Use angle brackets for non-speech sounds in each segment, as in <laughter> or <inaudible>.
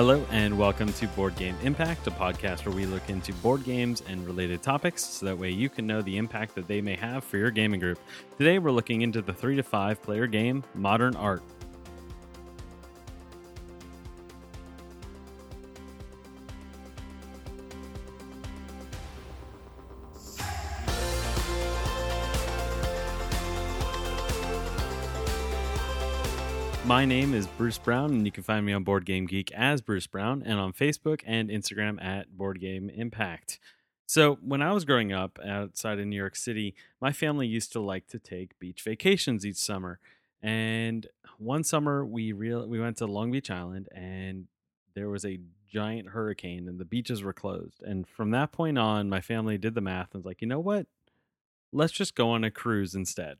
Hello, and welcome to Board Game Impact, a podcast where we look into board games and related topics so that way you can know the impact that they may have for your gaming group. Today, we're looking into the three to five player game Modern Art. My name is Bruce Brown, and you can find me on Board Game Geek as Bruce Brown and on Facebook and Instagram at Board Game Impact. So, when I was growing up outside of New York City, my family used to like to take beach vacations each summer. And one summer, we real we went to Long Beach Island, and there was a giant hurricane, and the beaches were closed. And from that point on, my family did the math and was like, you know what? Let's just go on a cruise instead.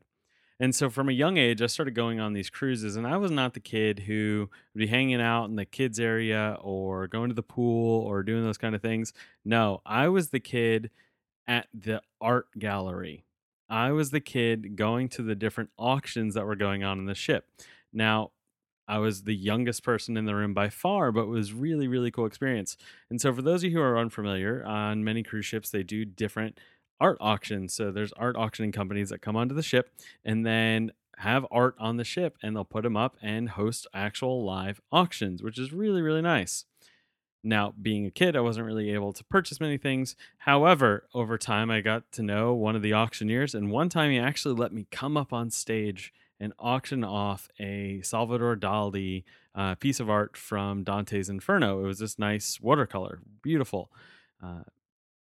And so from a young age, I started going on these cruises, and I was not the kid who would be hanging out in the kids' area or going to the pool or doing those kind of things. No, I was the kid at the art gallery. I was the kid going to the different auctions that were going on in the ship. Now, I was the youngest person in the room by far, but it was really, really cool experience. And so, for those of you who are unfamiliar, on many cruise ships, they do different art auctions. So there's art auctioning companies that come onto the ship and then have art on the ship and they'll put them up and host actual live auctions, which is really, really nice. Now, being a kid, I wasn't really able to purchase many things. However, over time, I got to know one of the auctioneers, and one time he actually let me come up on stage and auction off a Salvador Dali uh, piece of art from Dante's Inferno. It was this nice watercolor, beautiful. Uh,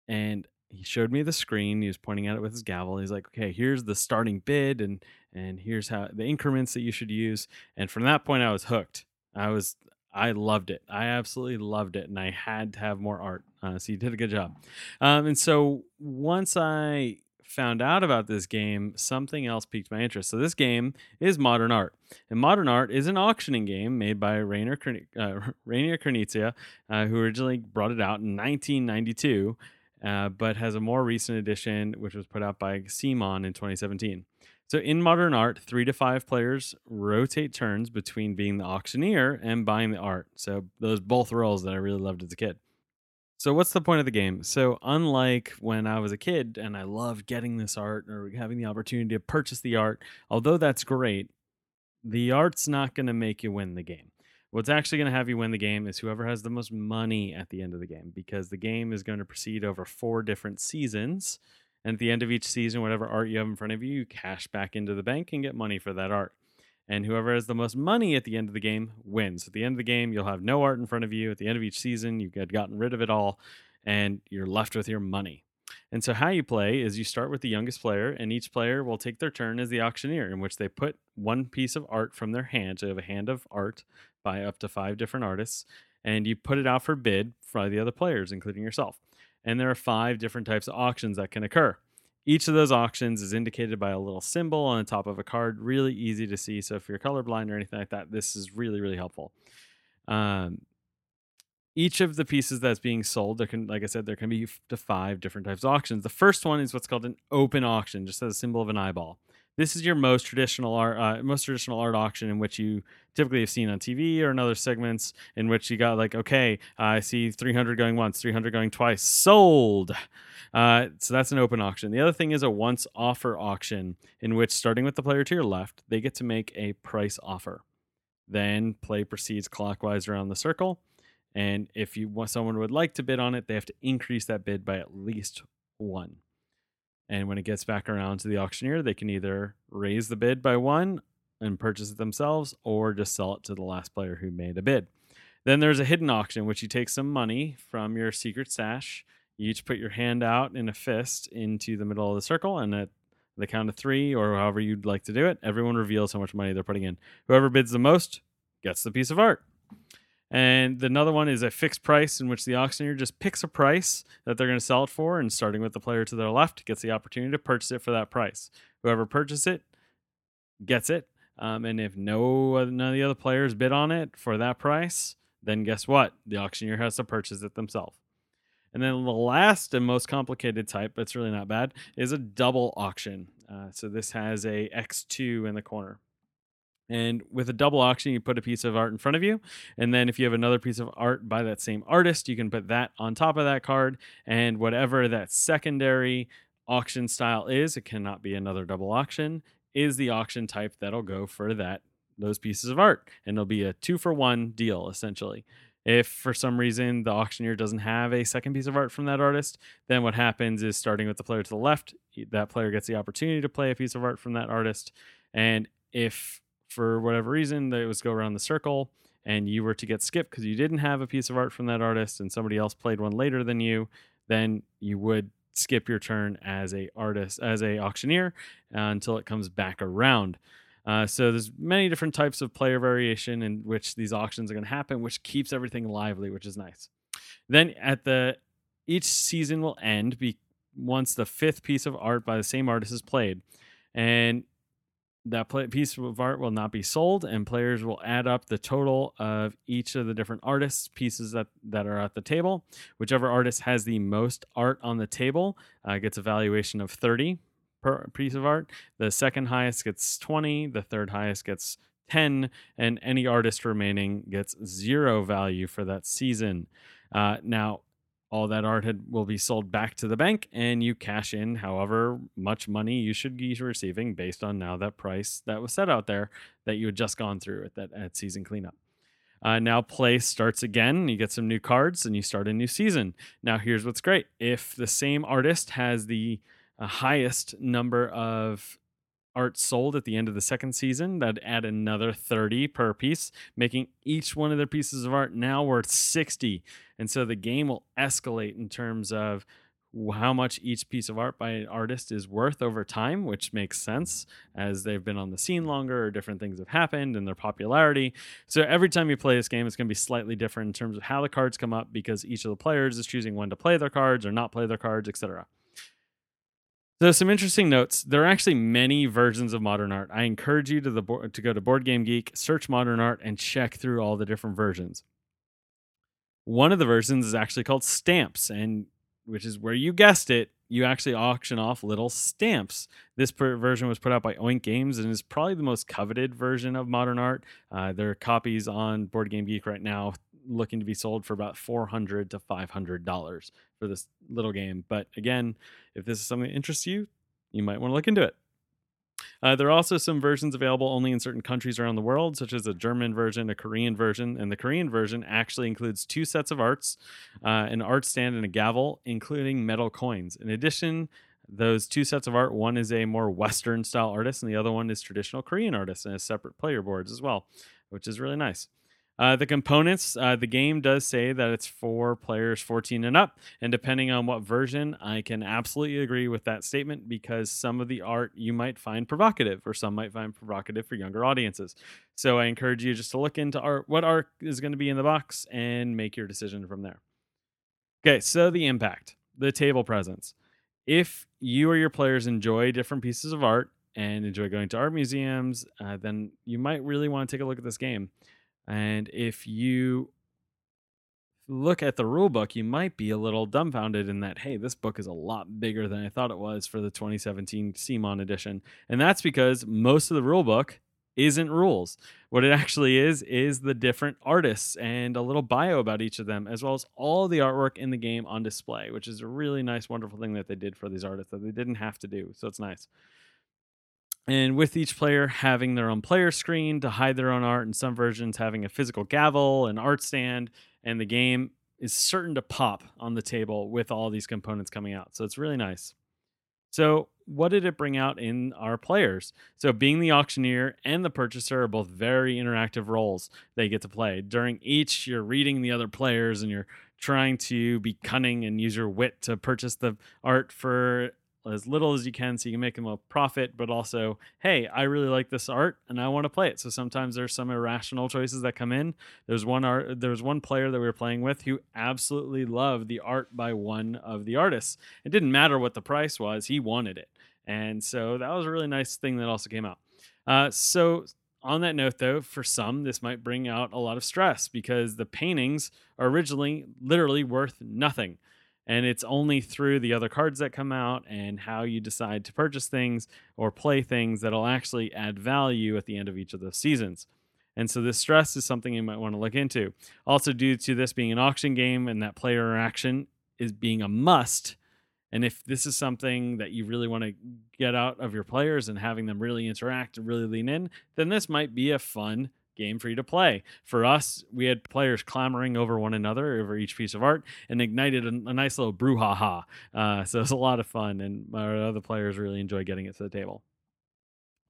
and he showed me the screen. He was pointing at it with his gavel. He's like, "Okay, here's the starting bid, and and here's how the increments that you should use." And from that point, I was hooked. I was, I loved it. I absolutely loved it, and I had to have more art. Uh, so you did a good job. Um, and so once I found out about this game, something else piqued my interest. So this game is Modern Art, and Modern Art is an auctioning game made by Reiner uh, <laughs> Rainier Knizia, uh, who originally brought it out in 1992 uh, but has a more recent edition, which was put out by CMON in 2017. So, in modern art, three to five players rotate turns between being the auctioneer and buying the art. So, those both roles that I really loved as a kid. So, what's the point of the game? So, unlike when I was a kid and I loved getting this art or having the opportunity to purchase the art, although that's great, the art's not going to make you win the game. What's actually going to have you win the game is whoever has the most money at the end of the game because the game is going to proceed over four different seasons. And at the end of each season, whatever art you have in front of you, you cash back into the bank and get money for that art. And whoever has the most money at the end of the game wins. At the end of the game, you'll have no art in front of you. At the end of each season, you've gotten rid of it all and you're left with your money. And so, how you play is you start with the youngest player, and each player will take their turn as the auctioneer, in which they put one piece of art from their hand. So, they have a hand of art by up to five different artists, and you put it out for bid by the other players, including yourself. And there are five different types of auctions that can occur. Each of those auctions is indicated by a little symbol on the top of a card, really easy to see. So if you're colorblind or anything like that, this is really, really helpful. Um, each of the pieces that's being sold, there can, like I said, there can be to five different types of auctions. The first one is what's called an open auction, just as a symbol of an eyeball this is your most traditional art, uh, most traditional art auction in which you typically have seen on TV or in other segments in which you got like, okay, uh, I see 300 going once, 300 going twice, sold. Uh, so that's an open auction. The other thing is a once offer auction in which, starting with the player to your left, they get to make a price offer. Then play proceeds clockwise around the circle. And if you want someone would like to bid on it, they have to increase that bid by at least one. And when it gets back around to the auctioneer, they can either raise the bid by one and purchase it themselves or just sell it to the last player who made a bid. Then there's a hidden auction, which you take some money from your secret stash. You each put your hand out in a fist into the middle of the circle, and at the count of three, or however you'd like to do it, everyone reveals how much money they're putting in. Whoever bids the most gets the piece of art. And another one is a fixed price in which the auctioneer just picks a price that they're going to sell it for, and starting with the player to their left gets the opportunity to purchase it for that price. Whoever purchases it gets it. Um, and if no none of the other players bid on it for that price, then guess what? The auctioneer has to purchase it themselves. And then the last and most complicated type, but it's really not bad, is a double auction. Uh, so this has a X2 in the corner. And with a double auction, you put a piece of art in front of you. And then if you have another piece of art by that same artist, you can put that on top of that card. And whatever that secondary auction style is, it cannot be another double auction, is the auction type that'll go for that those pieces of art. And it'll be a two for one deal, essentially. If for some reason the auctioneer doesn't have a second piece of art from that artist, then what happens is starting with the player to the left, that player gets the opportunity to play a piece of art from that artist. And if for whatever reason they was go around the circle and you were to get skipped because you didn't have a piece of art from that artist and somebody else played one later than you, then you would skip your turn as a artist as a auctioneer uh, until it comes back around. Uh, so there's many different types of player variation in which these auctions are going to happen, which keeps everything lively, which is nice. Then at the each season will end be once the fifth piece of art by the same artist is played, and that play, piece of art will not be sold, and players will add up the total of each of the different artists' pieces that, that are at the table. Whichever artist has the most art on the table uh, gets a valuation of 30 per piece of art. The second highest gets 20, the third highest gets 10, and any artist remaining gets zero value for that season. Uh, now, all that art had, will be sold back to the bank, and you cash in however much money you should be receiving based on now that price that was set out there that you had just gone through at that at season cleanup. Uh, now play starts again. You get some new cards, and you start a new season. Now here's what's great: if the same artist has the uh, highest number of art sold at the end of the second season. That'd add another 30 per piece, making each one of their pieces of art now worth 60. And so the game will escalate in terms of how much each piece of art by an artist is worth over time, which makes sense as they've been on the scene longer or different things have happened and their popularity. So every time you play this game, it's going to be slightly different in terms of how the cards come up because each of the players is choosing when to play their cards or not play their cards, etc. So some interesting notes. There are actually many versions of modern art. I encourage you to the bo- to go to Board Game Geek, search modern art, and check through all the different versions. One of the versions is actually called stamps, and which is where you guessed it, you actually auction off little stamps. This per- version was put out by Oink Games and is probably the most coveted version of modern art. Uh, there are copies on Board Game Geek right now looking to be sold for about 400 to 500 dollars for this little game but again if this is something that interests you you might want to look into it uh, there are also some versions available only in certain countries around the world, such as a German version, a Korean version, and the Korean version actually includes two sets of arts, uh, an art stand, and a gavel, including metal coins. In addition, those two sets of art, one is a more Western style artist, and the other one is traditional Korean artist, and has separate player boards as well, which is really nice. Uh, the components, uh, the game does say that it's for players 14 and up. And depending on what version, I can absolutely agree with that statement because some of the art you might find provocative, or some might find provocative for younger audiences. So I encourage you just to look into art, what art is going to be in the box, and make your decision from there. Okay, so the impact, the table presence. If you or your players enjoy different pieces of art and enjoy going to art museums, uh, then you might really want to take a look at this game. And if you look at the rule book, you might be a little dumbfounded in that, hey, this book is a lot bigger than I thought it was for the 2017 CMON edition. And that's because most of the rule book isn't rules. What it actually is, is the different artists and a little bio about each of them, as well as all the artwork in the game on display, which is a really nice, wonderful thing that they did for these artists that they didn't have to do. So it's nice. And with each player having their own player screen to hide their own art, and some versions having a physical gavel, an art stand, and the game is certain to pop on the table with all these components coming out. So it's really nice. So, what did it bring out in our players? So, being the auctioneer and the purchaser are both very interactive roles they get to play. During each, you're reading the other players and you're trying to be cunning and use your wit to purchase the art for as little as you can so you can make them a profit but also hey i really like this art and i want to play it. So sometimes there's some irrational choices that come in. There's one art there's one player that we were playing with who absolutely loved the art by one of the artists. It didn't matter what the price was he wanted it. And so that was a really nice thing that also came out. Uh, so on that note though for some this might bring out a lot of stress because the paintings are originally literally worth nothing And it's only through the other cards that come out and how you decide to purchase things or play things that'll actually add value at the end of each of those seasons. And so this stress is something you might want to look into. Also, due to this being an auction game and that player interaction is being a must, and if this is something that you really want to get out of your players and having them really interact and really lean in, then this might be a fun game for you to play. For us, we had players clamoring over one another over each piece of art and ignited a, a nice little brouhaha. Uh, so it was a lot of fun, and our other players really enjoy getting it to the table.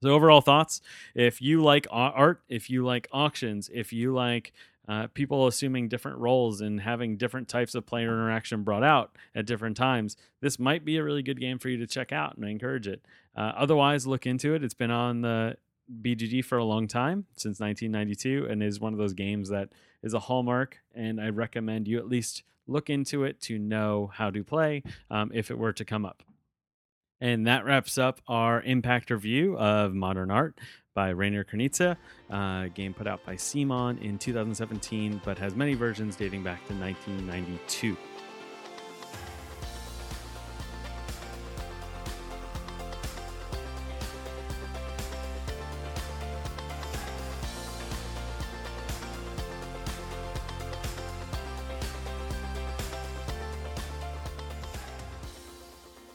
So, overall thoughts if you like art, if you like auctions, if you like uh, people assuming different roles and having different types of player interaction brought out at different times, this might be a really good game for you to check out, and I encourage it. Uh, otherwise, look into it. It's been on the BGG for a long time, since 1992, and is one of those games that is a hallmark. And I recommend you at least look into it to know how to play um, if it were to come up. And that wraps up our impact review of Modern Art by Reiner Knizia, uh, game put out by CMON in 2017, but has many versions dating back to 1992.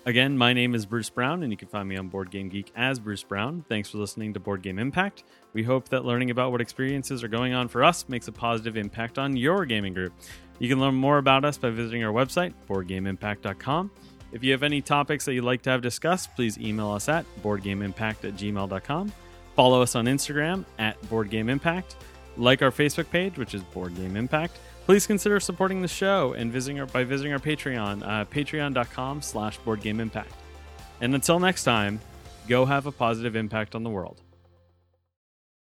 Again, my name is Bruce Brown, and you can find me on Board Game Geek as Bruce Brown. Thanks for listening to Board Game Impact. We hope that learning about what experiences are going on for us makes a positive impact on your gaming group. You can learn more about us by visiting our website, boardgameimpact.com. If you have any topics that you'd like to have discussed, please email us at boardgameimpact at gmail.com. Follow us on Instagram at boardgameimpact. Like our Facebook page, which is Board Game Impact Please consider supporting the show and visiting our, by visiting our Patreon, uh, patreon.com slash boardgameimpact. And until next time, go have a positive impact on the world.